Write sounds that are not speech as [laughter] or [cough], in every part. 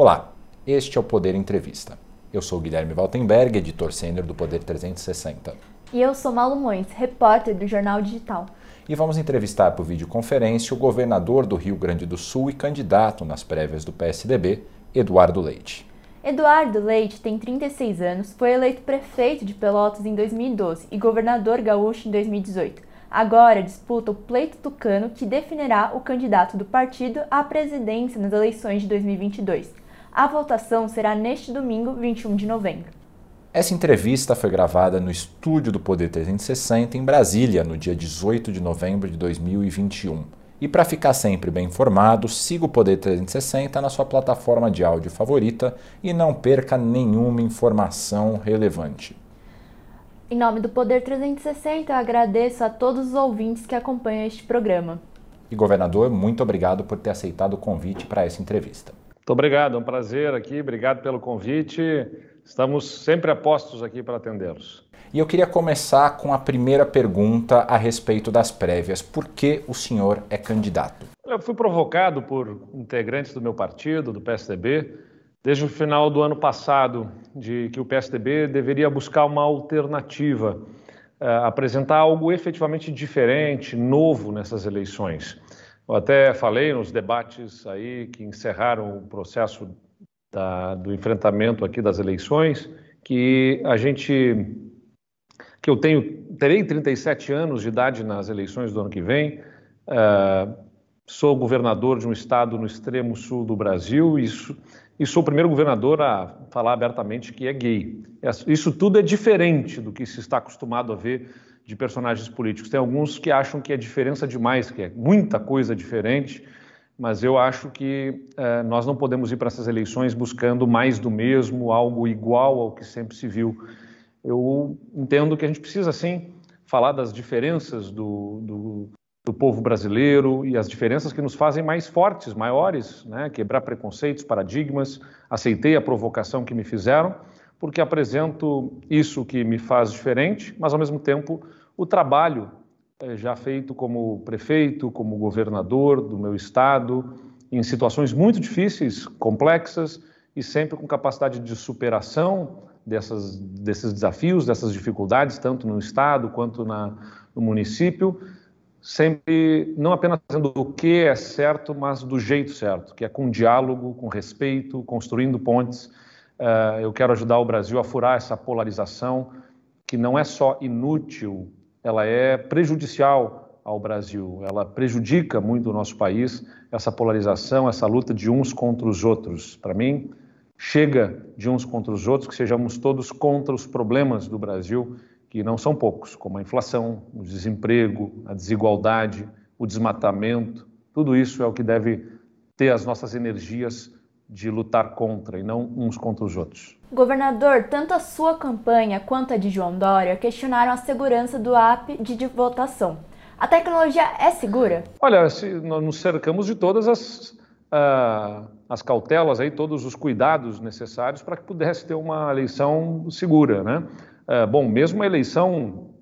Olá, este é o Poder Entrevista. Eu sou Guilherme Valtenberg, editor sênior do Poder 360. E eu sou Malu Mões, repórter do Jornal Digital. E vamos entrevistar por videoconferência o governador do Rio Grande do Sul e candidato nas prévias do PSDB, Eduardo Leite. Eduardo Leite tem 36 anos, foi eleito prefeito de Pelotas em 2012 e governador gaúcho em 2018. Agora disputa o pleito tucano que definirá o candidato do partido à presidência nas eleições de 2022. A votação será neste domingo, 21 de novembro. Essa entrevista foi gravada no estúdio do Poder 360 em Brasília, no dia 18 de novembro de 2021. E para ficar sempre bem informado, siga o Poder 360 na sua plataforma de áudio favorita e não perca nenhuma informação relevante. Em nome do Poder 360, eu agradeço a todos os ouvintes que acompanham este programa. E governador, muito obrigado por ter aceitado o convite para essa entrevista. Muito obrigado, é um prazer aqui, obrigado pelo convite. Estamos sempre apostos aqui para atendê-los. E eu queria começar com a primeira pergunta a respeito das prévias. Por que o senhor é candidato? Eu fui provocado por integrantes do meu partido, do PSDB, desde o final do ano passado, de que o PSDB deveria buscar uma alternativa, uh, apresentar algo efetivamente diferente, novo nessas eleições. Eu até falei nos debates aí que encerraram o processo da, do enfrentamento aqui das eleições, que a gente, que eu tenho, terei 37 anos de idade nas eleições do ano que vem, uh, sou governador de um estado no extremo sul do Brasil, isso, e sou o primeiro governador a falar abertamente que é gay. Isso tudo é diferente do que se está acostumado a ver de personagens políticos. Tem alguns que acham que é diferença demais, que é muita coisa diferente, mas eu acho que eh, nós não podemos ir para essas eleições buscando mais do mesmo, algo igual ao que sempre se viu. Eu entendo que a gente precisa, sim, falar das diferenças do, do, do povo brasileiro e as diferenças que nos fazem mais fortes, maiores, né? quebrar preconceitos, paradigmas. Aceitei a provocação que me fizeram, porque apresento isso que me faz diferente, mas ao mesmo tempo o trabalho eh, já feito como prefeito, como governador do meu estado, em situações muito difíceis, complexas e sempre com capacidade de superação dessas, desses desafios, dessas dificuldades, tanto no estado quanto na, no município, sempre não apenas fazendo o que é certo, mas do jeito certo, que é com diálogo, com respeito, construindo pontes. Uh, eu quero ajudar o Brasil a furar essa polarização que não é só inútil ela é prejudicial ao Brasil, ela prejudica muito o nosso país, essa polarização, essa luta de uns contra os outros. Para mim, chega de uns contra os outros, que sejamos todos contra os problemas do Brasil, que não são poucos, como a inflação, o desemprego, a desigualdade, o desmatamento. Tudo isso é o que deve ter as nossas energias de lutar contra e não uns contra os outros. Governador, tanto a sua campanha quanto a de João Dória questionaram a segurança do app de votação. A tecnologia é segura? Olha, nós nos cercamos de todas as, uh, as cautelas, aí, todos os cuidados necessários para que pudesse ter uma eleição segura. Né? Uh, bom, mesmo a eleição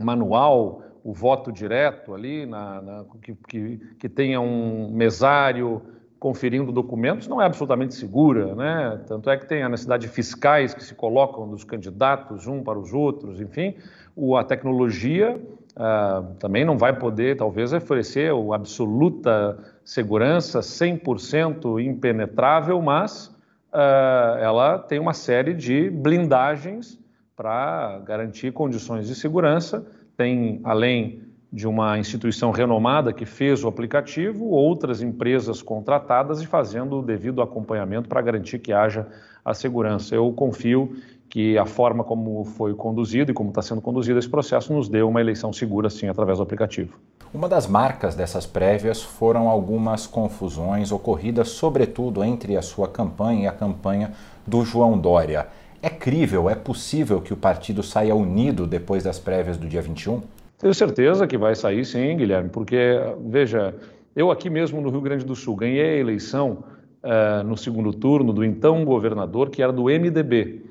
manual, o voto direto ali, na, na, que, que, que tenha um mesário conferindo documentos não é absolutamente segura, né? Tanto é que tem a necessidade de fiscais que se colocam dos candidatos um para os outros, enfim, o, a tecnologia uh, também não vai poder, talvez, oferecer a absoluta segurança, 100% impenetrável, mas uh, ela tem uma série de blindagens para garantir condições de segurança, tem, além de uma instituição renomada que fez o aplicativo, outras empresas contratadas e fazendo o devido acompanhamento para garantir que haja a segurança. Eu confio que a forma como foi conduzido e como está sendo conduzido esse processo nos deu uma eleição segura, sim, através do aplicativo. Uma das marcas dessas prévias foram algumas confusões ocorridas, sobretudo entre a sua campanha e a campanha do João Dória. É crível, é possível que o partido saia unido depois das prévias do dia 21? Tenho certeza que vai sair sim, Guilherme, porque, veja, eu aqui mesmo no Rio Grande do Sul ganhei a eleição uh, no segundo turno do então governador, que era do MDB.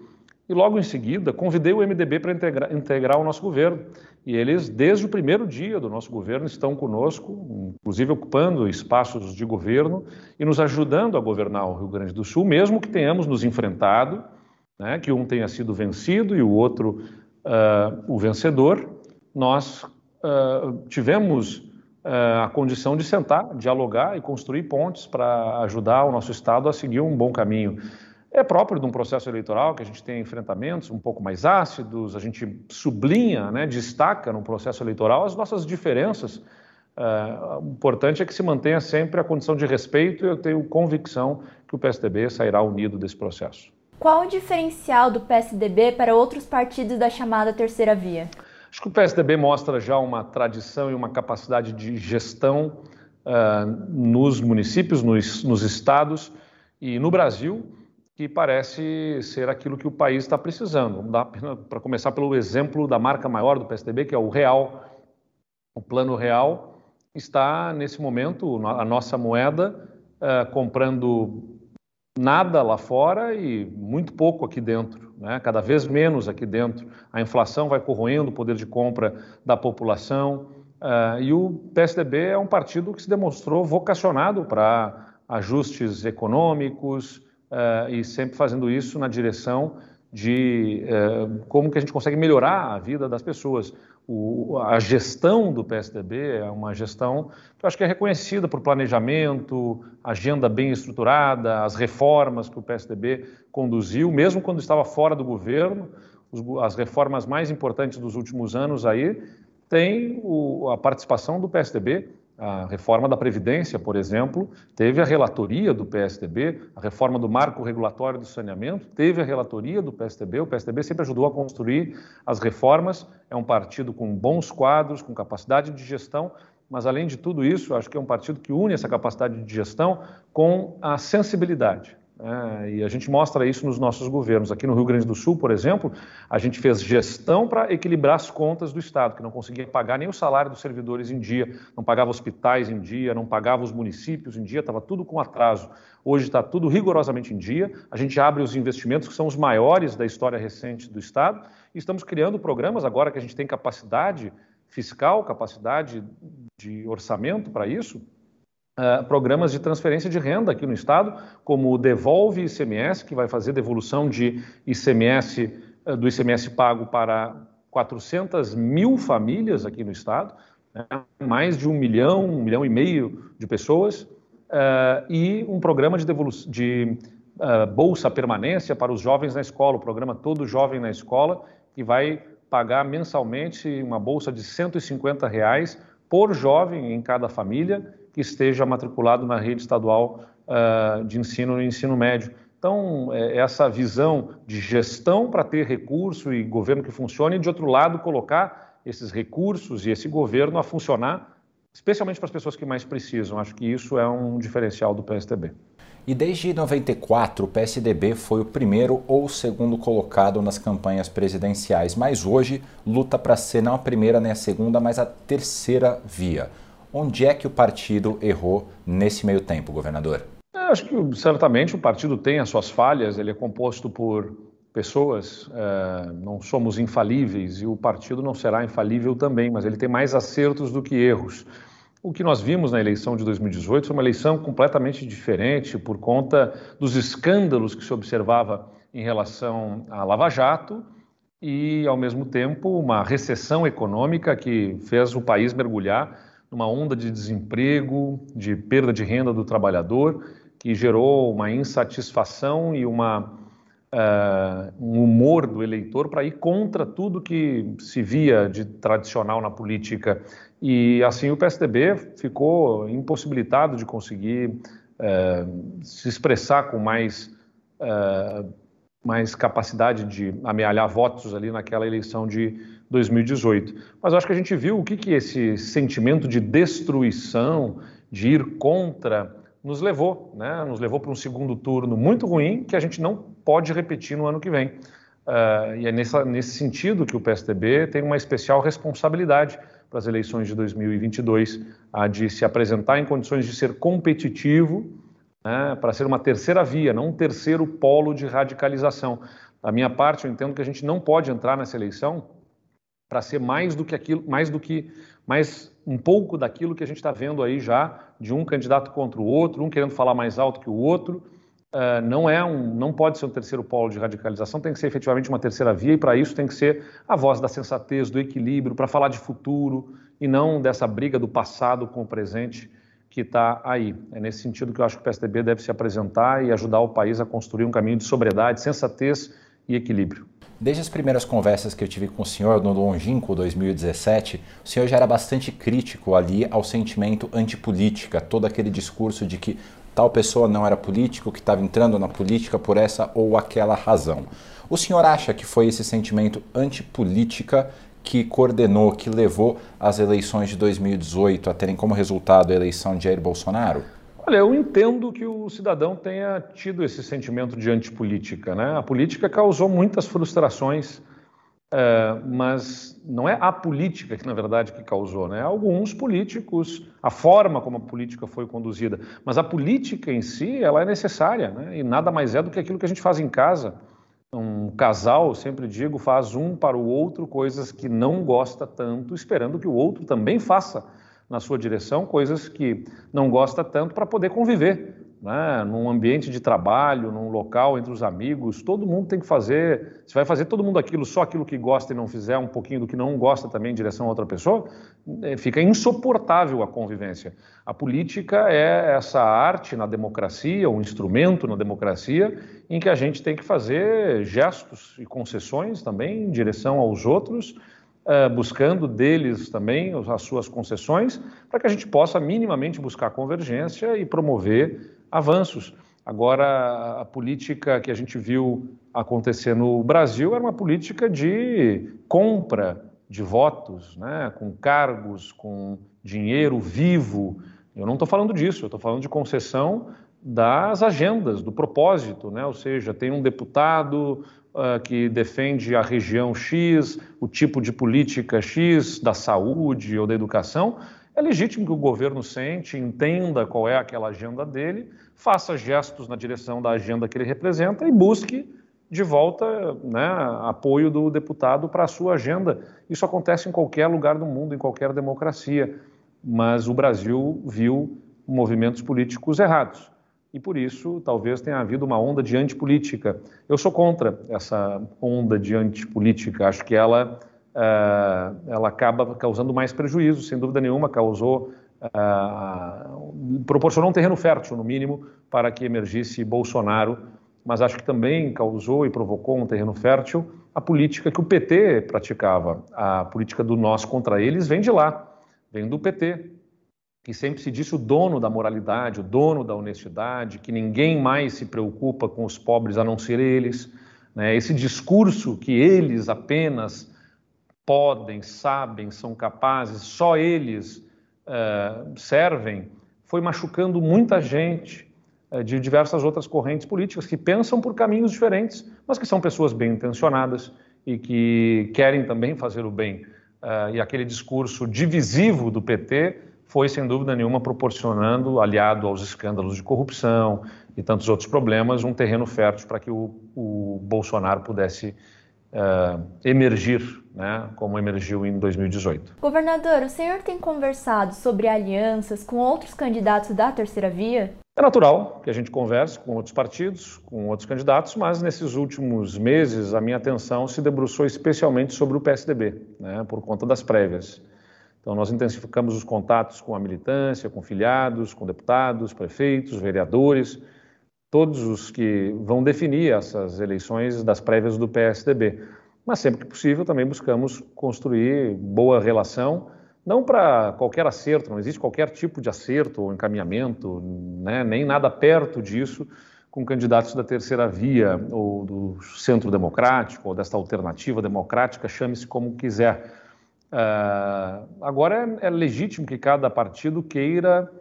e logo em seguida convidei o MDB para integrar, integrar o nosso governo. E eles, desde o primeiro dia do nosso governo, estão conosco, inclusive ocupando espaços de governo e nos ajudando a governar o Rio Grande do Sul, mesmo que tenhamos nos enfrentado, né, que um tenha sido vencido e o outro uh, o vencedor, nós uh, tivemos uh, a condição de sentar, dialogar e construir pontes para ajudar o nosso Estado a seguir um bom caminho. É próprio de um processo eleitoral que a gente tem enfrentamentos um pouco mais ácidos, a gente sublinha, né, destaca no processo eleitoral as nossas diferenças. Uh, o importante é que se mantenha sempre a condição de respeito e eu tenho convicção que o PSDB sairá unido desse processo. Qual o diferencial do PSDB para outros partidos da chamada terceira via? Acho que o PSDB mostra já uma tradição e uma capacidade de gestão uh, nos municípios, nos, nos estados e no Brasil que parece ser aquilo que o país está precisando. Para começar pelo exemplo da marca maior do PSDB, que é o Real. O Plano Real está, nesse momento, a nossa moeda, uh, comprando nada lá fora e muito pouco aqui dentro, né? cada vez menos aqui dentro. A inflação vai corroendo o poder de compra da população. Uh, e o PSDB é um partido que se demonstrou vocacionado para ajustes econômicos, uh, e sempre fazendo isso na direção de uh, como que a gente consegue melhorar a vida das pessoas. O, a gestão do PSDB é uma gestão que eu acho que é reconhecida por planejamento, agenda bem estruturada, as reformas que o PSDB conduziu, mesmo quando estava fora do governo, os, as reformas mais importantes dos últimos anos aí tem o, a participação do PSDB a reforma da Previdência, por exemplo, teve a relatoria do PSDB, a reforma do marco regulatório do saneamento, teve a relatoria do PSDB. O PSDB sempre ajudou a construir as reformas. É um partido com bons quadros, com capacidade de gestão, mas além de tudo isso, acho que é um partido que une essa capacidade de gestão com a sensibilidade. É, e a gente mostra isso nos nossos governos. Aqui no Rio Grande do Sul, por exemplo, a gente fez gestão para equilibrar as contas do Estado, que não conseguia pagar nem o salário dos servidores em dia, não pagava hospitais em dia, não pagava os municípios em dia, estava tudo com atraso. Hoje está tudo rigorosamente em dia. A gente abre os investimentos, que são os maiores da história recente do Estado, e estamos criando programas agora que a gente tem capacidade fiscal, capacidade de orçamento para isso, Uh, programas de transferência de renda aqui no estado, como o Devolve ICMS, que vai fazer devolução de ICMS, uh, do ICMS pago para 400 mil famílias aqui no estado, né? mais de um milhão, um milhão e meio de pessoas, uh, e um programa de, de bolsa permanência para os jovens na escola, o programa Todo Jovem na Escola, que vai pagar mensalmente uma bolsa de 150 reais por jovem em cada família que esteja matriculado na rede estadual uh, de ensino e ensino médio. Então, é, essa visão de gestão para ter recurso e governo que funcione, e de outro lado, colocar esses recursos e esse governo a funcionar, especialmente para as pessoas que mais precisam. Acho que isso é um diferencial do PSDB. E desde 94, o PSDB foi o primeiro ou segundo colocado nas campanhas presidenciais, mas hoje luta para ser não a primeira nem a segunda, mas a terceira via. Onde é que o partido errou nesse meio tempo, governador? Eu acho que certamente o partido tem as suas falhas, ele é composto por pessoas, é, não somos infalíveis e o partido não será infalível também, mas ele tem mais acertos do que erros. O que nós vimos na eleição de 2018 foi uma eleição completamente diferente por conta dos escândalos que se observava em relação à Lava Jato e, ao mesmo tempo, uma recessão econômica que fez o país mergulhar numa onda de desemprego, de perda de renda do trabalhador, que gerou uma insatisfação e uma, uh, um humor do eleitor para ir contra tudo que se via de tradicional na política. E assim o PSDB ficou impossibilitado de conseguir uh, se expressar com mais. Uh, mais capacidade de amealhar votos ali naquela eleição de 2018. Mas acho que a gente viu o que, que esse sentimento de destruição, de ir contra, nos levou, né? Nos levou para um segundo turno muito ruim que a gente não pode repetir no ano que vem. Uh, e é nessa, nesse sentido que o PSDB tem uma especial responsabilidade para as eleições de 2022, a de se apresentar em condições de ser competitivo, né, para ser uma terceira via, não um terceiro polo de radicalização. Da minha parte, eu entendo que a gente não pode entrar nessa eleição para ser mais do que aquilo, mais do que mais um pouco daquilo que a gente está vendo aí já de um candidato contra o outro, um querendo falar mais alto que o outro. Uh, não é um, não pode ser um terceiro polo de radicalização, tem que ser efetivamente uma terceira via e para isso tem que ser a voz da sensatez, do equilíbrio, para falar de futuro e não dessa briga do passado com o presente que está aí. É nesse sentido que eu acho que o PSDB deve se apresentar e ajudar o país a construir um caminho de sobriedade, sensatez e equilíbrio. Desde as primeiras conversas que eu tive com o senhor no Longínquo 2017, o senhor já era bastante crítico ali ao sentimento antipolítica, todo aquele discurso de que tal pessoa não era político, que estava entrando na política por essa ou aquela razão. O senhor acha que foi esse sentimento antipolítica que coordenou, que levou as eleições de 2018 a terem como resultado a eleição de Jair Bolsonaro? Olha, eu entendo que o cidadão tenha tido esse sentimento de antipolítica. Né? A política causou muitas frustrações, é, mas não é a política que, na verdade, que causou. Né? Alguns políticos, a forma como a política foi conduzida. Mas a política em si, ela é necessária, né? e nada mais é do que aquilo que a gente faz em casa. Um casal, sempre digo, faz um para o outro coisas que não gosta tanto, esperando que o outro também faça na sua direção, coisas que não gosta tanto para poder conviver, né? num ambiente de trabalho, num local entre os amigos, todo mundo tem que fazer, se vai fazer todo mundo aquilo, só aquilo que gosta e não fizer um pouquinho do que não gosta também em direção a outra pessoa, é, fica insuportável a convivência. A política é essa arte na democracia, um instrumento na democracia, em que a gente tem que fazer gestos e concessões também em direção aos outros, uh, buscando deles também as suas concessões, para que a gente possa minimamente buscar convergência e promover avanços. Agora, a política que a gente viu acontecer no Brasil era uma política de compra de votos, né, com cargos, com dinheiro vivo. Eu não estou falando disso, eu estou falando de concessão das agendas, do propósito, né? ou seja, tem um deputado uh, que defende a região X, o tipo de política X, da saúde ou da educação, é legítimo que o governo sente, entenda qual é aquela agenda dele, faça gestos na direção da agenda que ele representa e busque de volta né, apoio do deputado para a sua agenda. Isso acontece em qualquer lugar do mundo, em qualquer democracia, mas o Brasil viu movimentos políticos errados e por isso talvez tenha havido uma onda de antipolítica. Eu sou contra essa onda de antipolítica, acho que ela, uh, ela acaba causando mais prejuízo, sem dúvida nenhuma, causou, uh, proporcionou um terreno fértil, no mínimo, para que emergisse Bolsonaro, mas acho que também causou e provocou um terreno fértil a política que o PT praticava, a política do nós contra eles vem de lá, vem do PT, que sempre se disse o dono da moralidade, o dono da honestidade, que ninguém mais se preocupa com os pobres a não ser eles. Né? Esse discurso que eles apenas podem, sabem, são capazes, só eles uh, servem, foi machucando muita gente uh, de diversas outras correntes políticas que pensam por caminhos diferentes, mas que são pessoas bem intencionadas e que querem também fazer o bem. Uh, e aquele discurso divisivo do PT foi, sem dúvida nenhuma, proporcionando, aliado aos escândalos de corrupção e tantos outros problemas, um terreno fértil para que o, o Bolsonaro pudesse uh, emergir, né, como emergiu em 2018. Governador, o senhor tem conversado sobre alianças com outros candidatos da terceira via? É natural que a gente converse com outros partidos, com outros candidatos, mas nesses últimos meses a minha atenção se debruçou especialmente sobre o PSDB, né, por conta das prévias. Então, nós intensificamos os contatos com a militância, com filiados, com deputados, prefeitos, vereadores, todos os que vão definir essas eleições das prévias do PSDB. Mas sempre que possível também buscamos construir boa relação, não para qualquer acerto, não existe qualquer tipo de acerto ou encaminhamento, né, nem nada perto disso com candidatos da terceira via ou do centro democrático ou desta alternativa democrática, chame-se como quiser Uh, agora é, é, legítimo que cada partido queira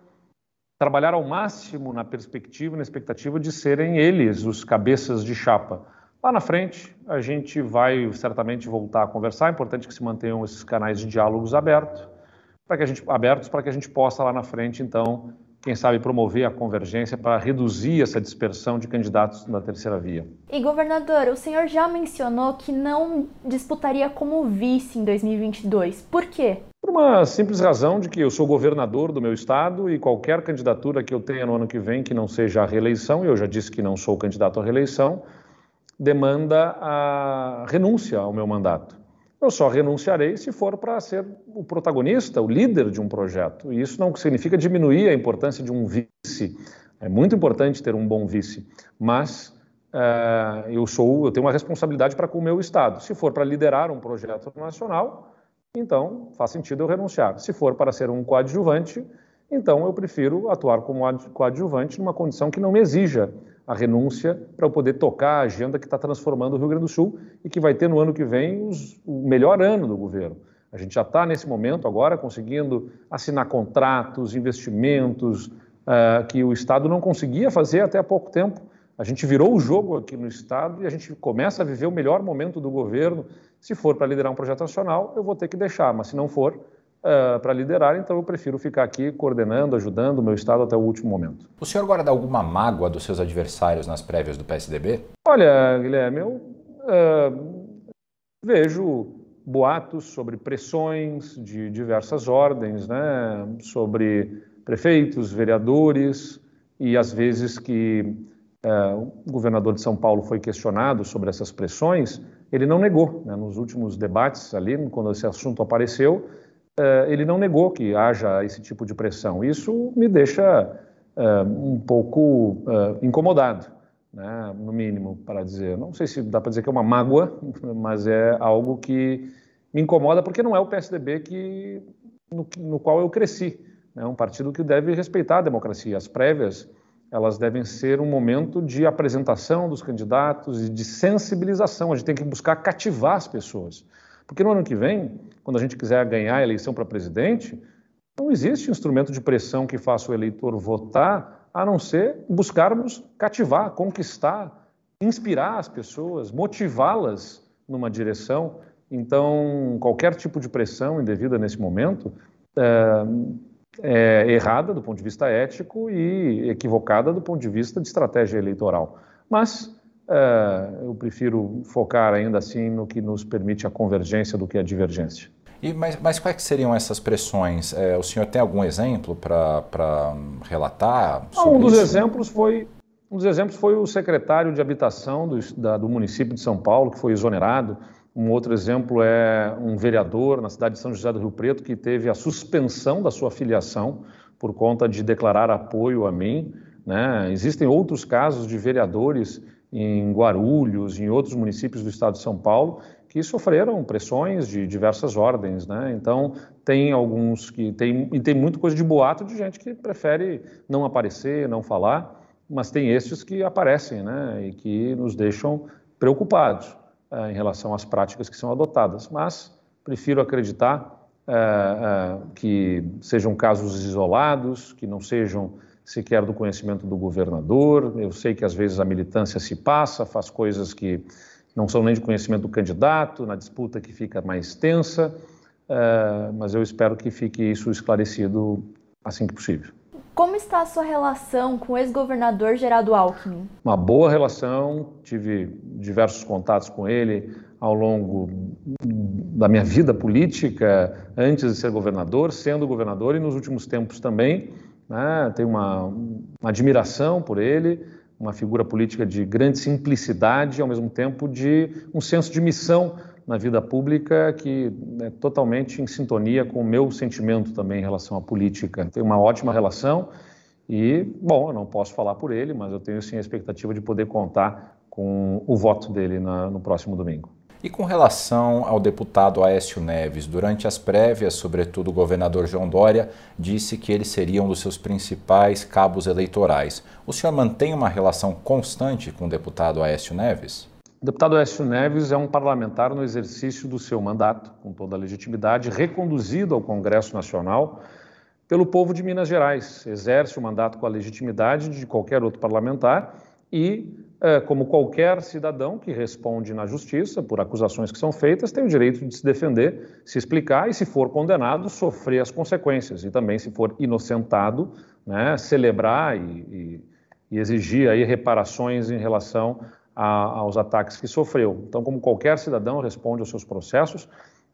trabalhar ao máximo na perspectiva, na expectativa de serem eles os cabeças de chapa. Lá na frente, a gente vai certamente voltar a conversar. É importante que se mantenham esses canais de diálogos abertos, para que a gente abertos para que a gente possa lá na frente então quem sabe, promover a convergência para reduzir essa dispersão de candidatos na terceira via. E, governador, o senhor já mencionou que não disputaria como vice em 2022. Por quê? Por uma simples razão de que eu sou governador do meu estado e qualquer candidatura que eu tenha no ano que vem que não seja a reeleição, e eu já disse que não sou candidato à reeleição, demanda a renúncia ao meu mandato. Eu só renunciarei se for para ser o protagonista, o líder de um projeto. E isso não significa diminuir a importância de um vice. É muito importante ter um bom vice, mas uh, eu sou, eu tenho uma responsabilidade para com o meu estado. Se for para liderar um projeto nacional, então faz sentido eu renunciar. Se for para ser um coadjuvante, então eu prefiro atuar como coadjuvante numa condição que não me exija a renúncia para eu poder tocar a agenda que está transformando o Rio Grande do Sul e que vai ter no ano que vem os, o melhor ano do governo. A gente já está nesse momento agora conseguindo assinar contratos, investimentos uh, que o Estado não conseguia fazer até há pouco tempo. A gente virou o jogo aqui no Estado e a gente começa a viver o melhor momento do governo. Se for para liderar um projeto nacional, eu vou ter que deixar, mas se não for, uh, para liderar, então eu prefiro ficar aqui coordenando, ajudando o meu Estado até o último momento. O senhor guarda alguma mágoa dos seus adversários nas prévias do PSDB? Olha, Guilherme, eu uh, vejo boatos sobre pressões de diversas ordens, né, sobre prefeitos, vereadores, e às vezes que uh, o governador de São Paulo foi questionado sobre essas pressões, ele não negou. Né, nos últimos debates ali, quando esse assunto apareceu, eh, ele não negou que haja esse tipo de pressão. Isso me deixa eh, um pouco eh, incomodado, né, no mínimo, para dizer. Não sei se dá para dizer que é uma mágoa, [laughs] mas é algo que me incomoda porque não é o PSDB que, no, no qual eu cresci. É um partido que deve respeitar a democracia. As prévias elas devem ser um momento de apresentação dos candidatos e de sensibilização. A gente tem que buscar cativar as pessoas. Porque no ano que vem, quando a gente quiser ganhar a eleição para presidente, não existe instrumento de pressão que faça o eleitor votar, a não ser buscarmos cativar, conquistar, inspirar as pessoas, motivá-las numa direção. Então, qualquer tipo de pressão indevida nesse momento é, é errada do ponto de vista ético e equivocada do ponto de vista de estratégia eleitoral. Mas Uh, eu prefiro focar ainda assim no que nos permite a convergência do que a divergência. E, mas, mas quais seriam essas pressões? É, o senhor tem algum exemplo para relatar? Ah, um dos isso? exemplos foi um dos exemplos foi o secretário de habitação do, da, do município de São Paulo que foi exonerado. Um outro exemplo é um vereador na cidade de São José do Rio Preto que teve a suspensão da sua filiação por conta de declarar apoio a mim. Né? Existem outros casos de vereadores em Guarulhos, em outros municípios do estado de São Paulo, que sofreram pressões de diversas ordens, né? Então tem alguns que tem e tem muita coisa de boato de gente que prefere não aparecer, não falar, mas tem estes que aparecem, né? E que nos deixam preocupados eh, em relação às práticas que são adotadas. Mas prefiro acreditar eh, eh, que sejam casos isolados, que não sejam sequer do conhecimento do governador. Eu sei que às vezes a militância se passa, faz coisas que não são nem de conhecimento do candidato, na disputa que fica mais tensa, uh, mas eu espero que fique isso esclarecido assim que possível. Como está a sua relação com o ex-governador Geraldo Alckmin? Uma boa relação, tive diversos contatos com ele ao longo da minha vida política, antes de ser governador, sendo governador e nos últimos tempos também né? tenho uma, uma admiração por ele, uma figura política de grande simplicidade e, ao mesmo tempo, de um senso de missão na vida pública que é totalmente em sintonia com o meu sentimento também em relação à política. Tenho uma ótima relação e, bom, eu não posso falar por ele, mas eu tenho sim a expectativa de poder contar com o voto dele na, no próximo domingo. E com relação ao deputado Aécio Neves, durante as prévias, sobretudo o governador João Dória disse que ele seria um dos seus principais cabos eleitorais. O senhor mantém uma relação constante com o deputado Aécio Neves? O deputado Aécio Neves é um parlamentar no exercício do seu mandato, com toda a legitimidade, reconduzido ao Congresso Nacional pelo povo de Minas Gerais. Exerce o mandato com a legitimidade de qualquer outro parlamentar e como qualquer cidadão que responde na justiça por acusações que são feitas, tem o direito de se defender, se explicar e, se for condenado, sofrer as consequências. E também, se for inocentado, né, celebrar e, e, e, exigir aí reparações em relação a, aos ataques que sofreu. Então, como qualquer cidadão responde aos seus processos,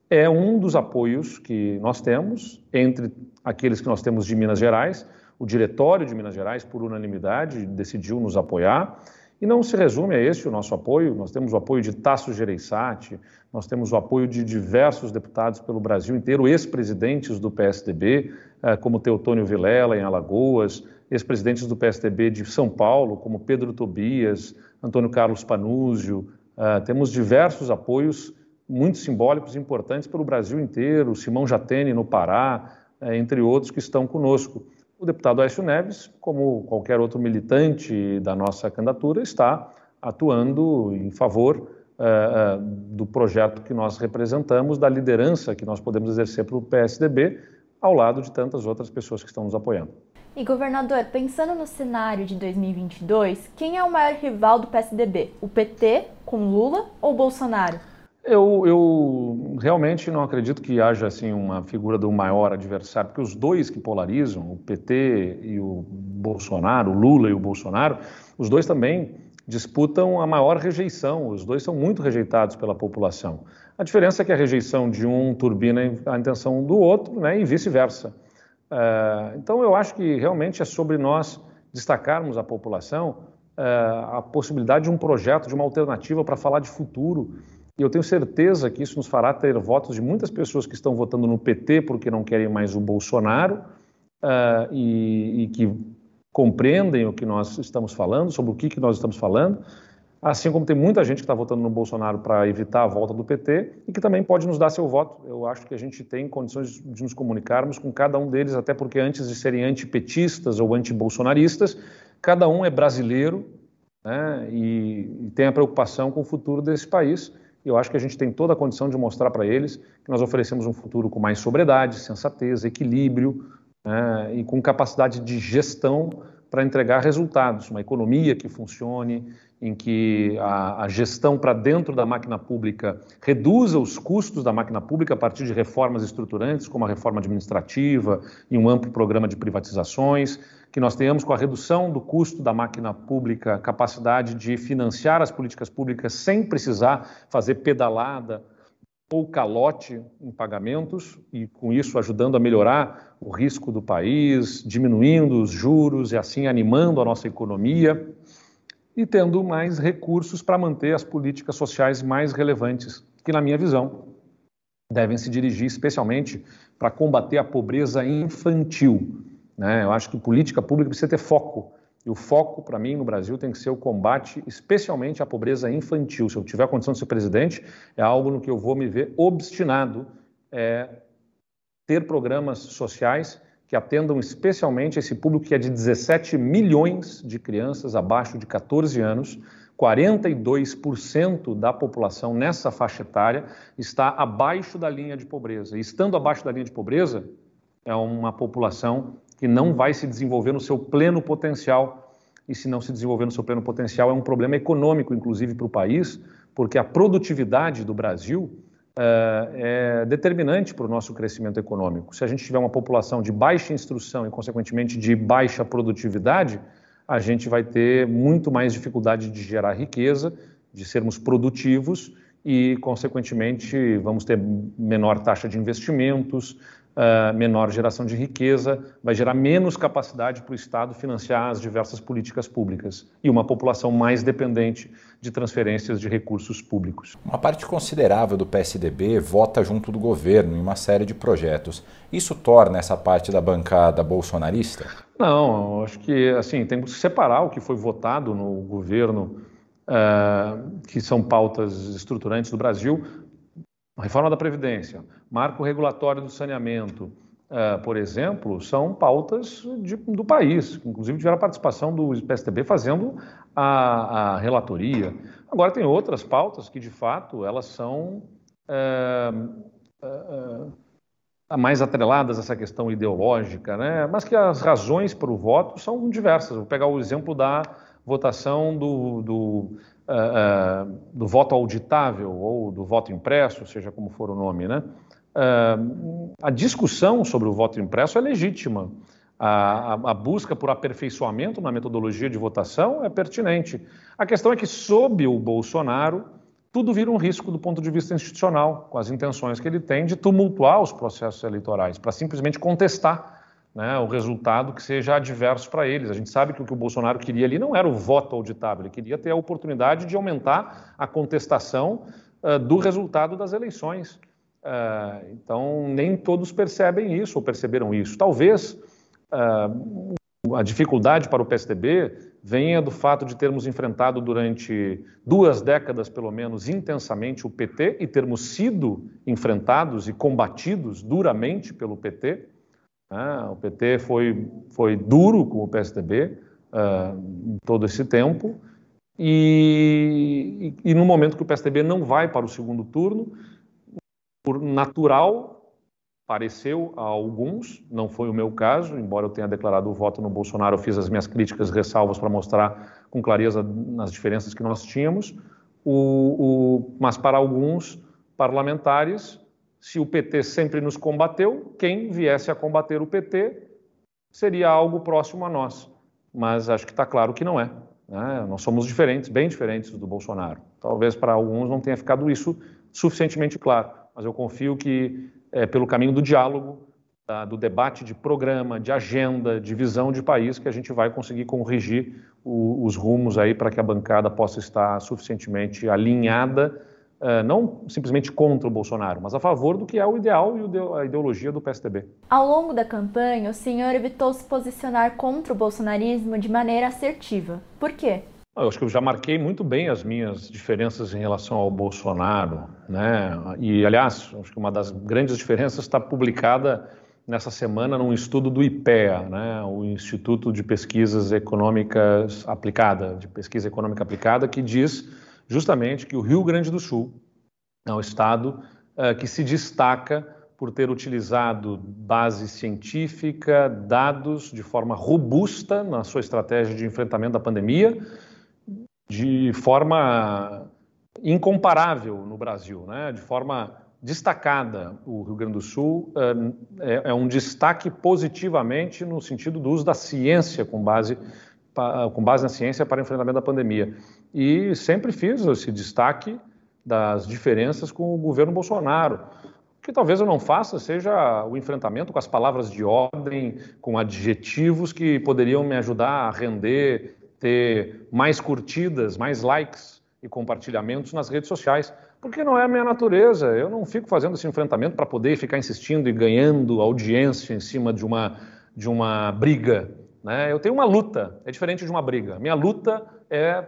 é um dos apoios que nós temos entre aqueles que nós temos de Minas Gerais. O Diretório de Minas Gerais, por unanimidade, decidiu nos apoiar. E não se resume a este o nosso apoio, nós temos o apoio de Tasso Gereissati, nós temos o apoio de diversos deputados pelo Brasil inteiro, ex-presidentes do PSDB, eh, como Teotônio Vilela, em Alagoas, ex-presidentes do PSDB de São Paulo, como Pedro Tobias, Antônio Carlos Panúzio, eh, temos diversos apoios muito simbólicos e importantes pelo Brasil inteiro, Simão Jatene no Pará, eh, entre outros que estão conosco. O deputado Aécio Neves, como qualquer outro militante da nossa candidatura, está atuando em favor uh, do projeto que nós representamos, da liderança que nós podemos exercer para o PSDB, ao lado de tantas outras pessoas que estão nos apoiando. E governador, pensando no cenário de 2022, quem é o maior rival do PSDB? O PT com Lula ou Bolsonaro? Eu, eu, realmente não acredito que haja assim uma figura do maior adversário, porque os dois que polarizam, o PT e o Bolsonaro, o Lula e o Bolsonaro, os dois também disputam a maior rejeição. Os dois são muito rejeitados pela população. A diferença é que a rejeição de um turbina a intenção do outro, né, e vice-versa. Uh, então eu acho que realmente é sobre nós destacarmos a população uh, a possibilidade de um projeto, de uma alternativa para falar de futuro e eu tenho certeza que isso nos fará ter votos de muitas pessoas que estão votando no PT porque não querem mais o Bolsonaro uh, e, e, que compreendem o que nós estamos falando, sobre o que, que nós estamos falando, assim como tem muita gente que está votando no Bolsonaro para evitar a volta do PT e que também pode nos dar seu voto. Eu acho que a gente tem condições de nos comunicarmos com cada um deles, até porque antes de serem antipetistas ou antibolsonaristas, cada um é brasileiro né, e, e tem a preocupação com o futuro desse país eu acho que a gente tem toda a condição de mostrar para eles que nós oferecemos um futuro com mais sobriedade, sensatez, equilíbrio né, e com capacidade de gestão para entregar resultados, uma economia que funcione, em que a, a gestão para dentro da máquina pública reduza os custos da máquina pública a partir de reformas estruturantes, como a reforma administrativa e um amplo programa de privatizações, que nós tenhamos com a redução do custo da máquina pública capacidade de financiar as políticas públicas sem precisar fazer pedalada ou calote em pagamentos e com isso ajudando a melhorar o risco do país, diminuindo os juros e assim animando a nossa economia e tendo mais recursos para manter as políticas sociais mais relevantes, que na minha visão devem se dirigir especialmente para combater a pobreza infantil né? Eu acho que política pública precisa ter foco. E o foco, para mim, no Brasil, tem que ser o combate, especialmente à pobreza infantil. Se eu tiver a condição de ser presidente, é algo no que eu vou me ver obstinado, é ter programas sociais que atendam especialmente esse público que é de 17 milhões de crianças abaixo de 14 anos. 42% da população nessa faixa etária está abaixo da linha de pobreza. E estando abaixo da linha de pobreza, é uma população que não vai se desenvolver no seu pleno potencial. E se não se desenvolver no seu pleno potencial, é um problema econômico, inclusive, para o país, porque a produtividade do Brasil uh, é determinante para o nosso crescimento econômico. Se a gente tiver uma população de baixa instrução e, consequentemente, de baixa produtividade, a gente vai ter muito mais dificuldade de gerar riqueza, de sermos produtivos e, consequentemente, vamos ter menor taxa de investimentos, uh, menor geração de riqueza, vai gerar menos capacidade para o Estado financiar as diversas políticas públicas e uma população mais dependente de transferências de recursos públicos. Uma parte considerável do PSDB vota junto do governo em uma série de projetos. Isso torna essa parte da bancada bolsonarista? Não, acho que assim tem que separar o que foi votado no governo, uh, que são pautas estruturantes do Brasil, reforma da Previdência, marco regulatório do saneamento, uh, por exemplo, são pautas de, do país, inclusive tiveram a participação do PSDB fazendo a, a, relatoria. Agora, tem outras pautas que, de fato, elas são uh, uh, mais atreladas a essa questão ideológica, né? mas que as razões para o voto são diversas. Vou pegar o exemplo da votação do, do, uh, uh, do voto auditável ou do voto impresso, seja como for o nome, né? Uh, a discussão sobre o voto impresso é legítima. A, a, a, busca por aperfeiçoamento na metodologia de votação é pertinente. A questão é que, sob o Bolsonaro, tudo vira um risco do ponto de vista institucional, com as intenções que ele tem de tumultuar os processos eleitorais, para simplesmente contestar né, o resultado que seja adverso para eles. A gente sabe que o que o Bolsonaro queria ali não era o voto auditável, ele queria ter a oportunidade de aumentar a contestação uh, do resultado das eleições. Uh, então, nem todos percebem isso ou perceberam isso. Talvez uh, a dificuldade para o PSDB venha do fato de termos enfrentado durante duas décadas, pelo menos, intensamente o PT e termos sido enfrentados e combatidos duramente pelo PT. Né? O PT foi, foi duro com o PSDB uh, ah, todo esse tempo, e, e, e, no momento que o PSDB não vai para o segundo turno, por natural, pareceu a alguns, não foi o meu caso, embora eu tenha declarado o voto no Bolsonaro, eu fiz as minhas críticas ressalvas para mostrar com clareza nas diferenças que nós tínhamos, o, o, mas para alguns parlamentares se o PT sempre nos combateu, quem viesse a combater o PT seria algo próximo a nós. Mas acho que está claro que não é. Né? Nós somos diferentes, bem diferentes do Bolsonaro. Talvez para alguns não tenha ficado isso suficientemente claro, mas eu confio que é pelo caminho do diálogo, tá? do debate de programa, de agenda, de visão de país que a gente vai conseguir corrigir o, os rumos aí para que a bancada possa estar suficientemente alinhada não simplesmente contra o Bolsonaro, mas a favor do que é o ideal e a ideologia do PSDB. Ao longo da campanha, o senhor evitou se posicionar contra o bolsonarismo de maneira assertiva. Por quê? Eu acho que eu já marquei muito bem as minhas diferenças em relação ao Bolsonaro, né? E aliás, acho que uma das grandes diferenças está publicada nessa semana num estudo do IPEA, né? O Instituto de Pesquisas Econômicas Aplicada, de Pesquisa Econômica Aplicada, que diz justamente que o Rio Grande do Sul é um estado uh, que se destaca por ter utilizado base científica, dados de forma robusta na sua estratégia de enfrentamento da pandemia, de forma incomparável no Brasil, né? de forma destacada. O Rio Grande do Sul uh, é, é um destaque positivamente no sentido do uso da ciência com base com base na ciência para enfrentamento da pandemia. E sempre fiz esse destaque das diferenças com o governo Bolsonaro. O que talvez eu não faça seja o enfrentamento com as palavras de ordem, com adjetivos que poderiam me ajudar a render, ter mais curtidas, mais likes e compartilhamentos nas redes sociais, porque não é a minha natureza. Eu não fico fazendo esse enfrentamento para poder ficar insistindo e ganhando audiência em cima de uma, de uma briga né? Eu tenho uma luta, é diferente de uma briga. Minha luta é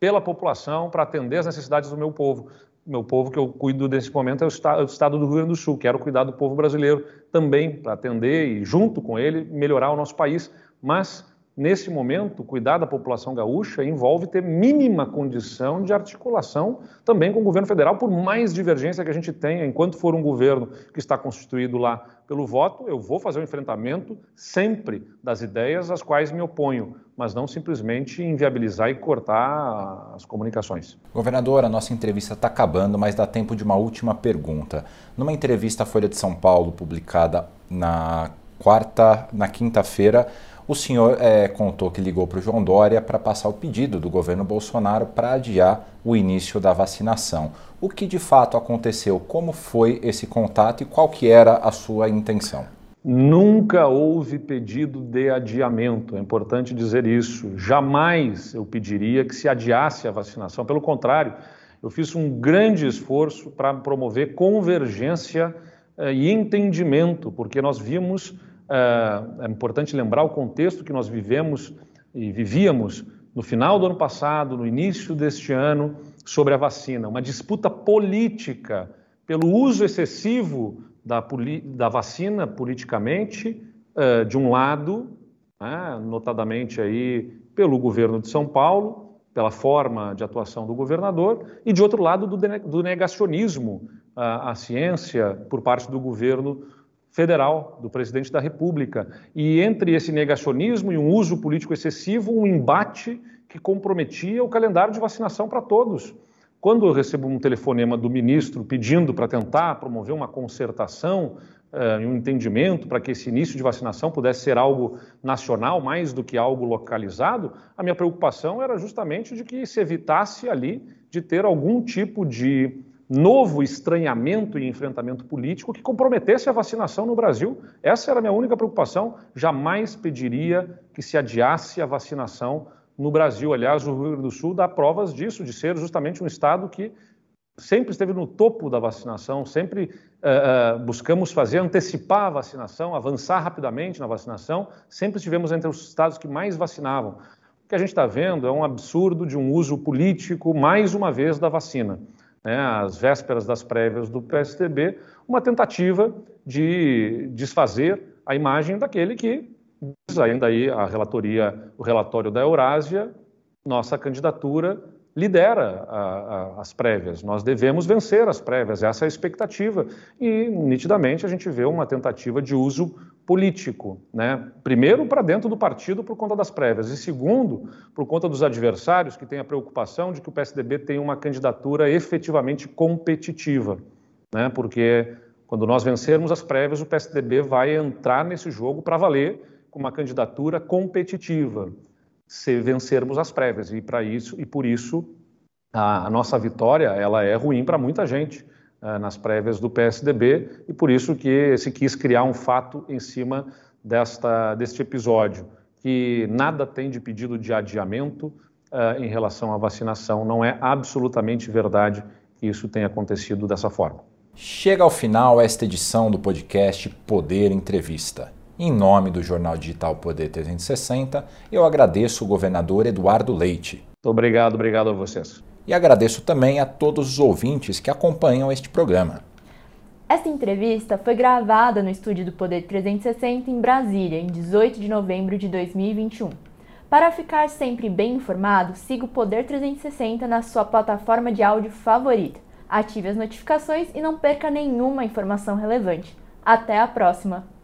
pela população para atender as necessidades do meu povo. Meu povo que eu cuido nesse momento é o, estado, é o estado do Rio Grande do Sul. Quero cuidar do povo brasileiro também para atender e, junto com ele, melhorar o nosso país. Mas nesse momento, cuidar da população gaúcha envolve ter mínima condição de articulação também com o governo federal, por mais divergência que a gente tenha, enquanto for um governo que está constituído lá pelo voto, eu vou fazer o um enfrentamento sempre das ideias às quais me oponho, mas não simplesmente inviabilizar e cortar as comunicações. Governador, a nossa entrevista está acabando, mas dá tempo de uma última pergunta. Numa entrevista à Folha de São Paulo, publicada na quarta, na quinta-feira, o senhor é, contou que ligou para o João Dória para passar o pedido do governo Bolsonaro para adiar o início da vacinação. O que de fato aconteceu? Como foi esse contato e qual que era a sua intenção? Nunca houve pedido de adiamento, é importante dizer isso. Jamais eu pediria que se adiasse a vacinação. Pelo contrário, eu fiz um grande esforço para promover convergência eh, e entendimento, porque nós vimos é, é importante lembrar o contexto que nós vivemos e vivíamos no final do ano passado, no início deste ano, sobre a vacina. Uma disputa política pelo uso excessivo da, da vacina politicamente, uh, de um lado, né, notadamente aí pelo governo de São Paulo, pela forma de atuação do governador, e de outro lado do, do negacionismo à ciência por parte do governo federal do presidente da República. E entre esse negacionismo e um uso político excessivo, um embate que comprometia o calendário de vacinação para todos. Quando eu recebo um telefonema do ministro pedindo para tentar promover uma concertação uh, um entendimento para que esse início de vacinação pudesse ser algo nacional mais do que algo localizado, a minha preocupação era justamente de que se evitasse ali de ter algum tipo de novo estranhamento e enfrentamento político que comprometesse a vacinação no Brasil. Essa era a minha única preocupação. Jamais pediria que se adiasse a vacinação no Brasil. Aliás, o Rio Grande do Sul dá provas disso, de ser justamente um estado que sempre esteve no topo da vacinação, sempre uh, buscamos fazer, antecipar a vacinação, avançar rapidamente na vacinação, sempre estivemos entre os estados que mais vacinavam. O que a gente está vendo é um absurdo de um uso político, mais uma vez, da vacina né, às vésperas das prévias do PSDB, uma tentativa de desfazer a imagem daquele que diz ainda aí a relatoria, o relatório da Eurásia, nossa candidatura lidera a, a, as prévias. Nós devemos vencer as prévias, essa é a expectativa. E, nitidamente, a gente vê uma tentativa de uso político. Né? Primeiro, para dentro do partido, por conta das prévias, e segundo, por conta dos adversários, que têm a preocupação de que o PSDB tenha uma candidatura efetivamente competitiva. Né? Porque quando nós vencermos as prévias, o PSDB vai entrar nesse jogo para valer uma candidatura competitiva se vencermos as prévias. E para isso e por isso a, a, nossa vitória ela é ruim para muita gente uh, nas prévias do PSDB e por isso que se quis criar um fato em cima desta deste episódio que nada tem de pedido de adiamento uh, em relação à vacinação. Não é absolutamente verdade que isso tenha acontecido dessa forma. Chega ao final esta edição do podcast Poder Entrevista. Em nome do jornal digital Poder 360, eu agradeço o governador Eduardo Leite. Muito obrigado, obrigado a vocês. E agradeço também a todos os ouvintes que acompanham este programa. Esta entrevista foi gravada no estúdio do Poder 360 em Brasília, em 18 de novembro de 2021. Para ficar sempre bem informado, siga o Poder 360 na sua plataforma de áudio favorita. Ative as notificações e não perca nenhuma informação relevante. Até a próxima!